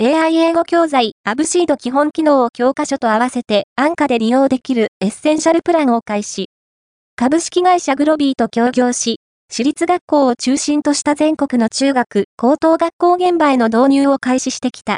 AI 英語教材アブシード基本機能を教科書と合わせて安価で利用できるエッセンシャルプランを開始。株式会社グロビーと協業し、私立学校を中心とした全国の中学、高等学校現場への導入を開始してきた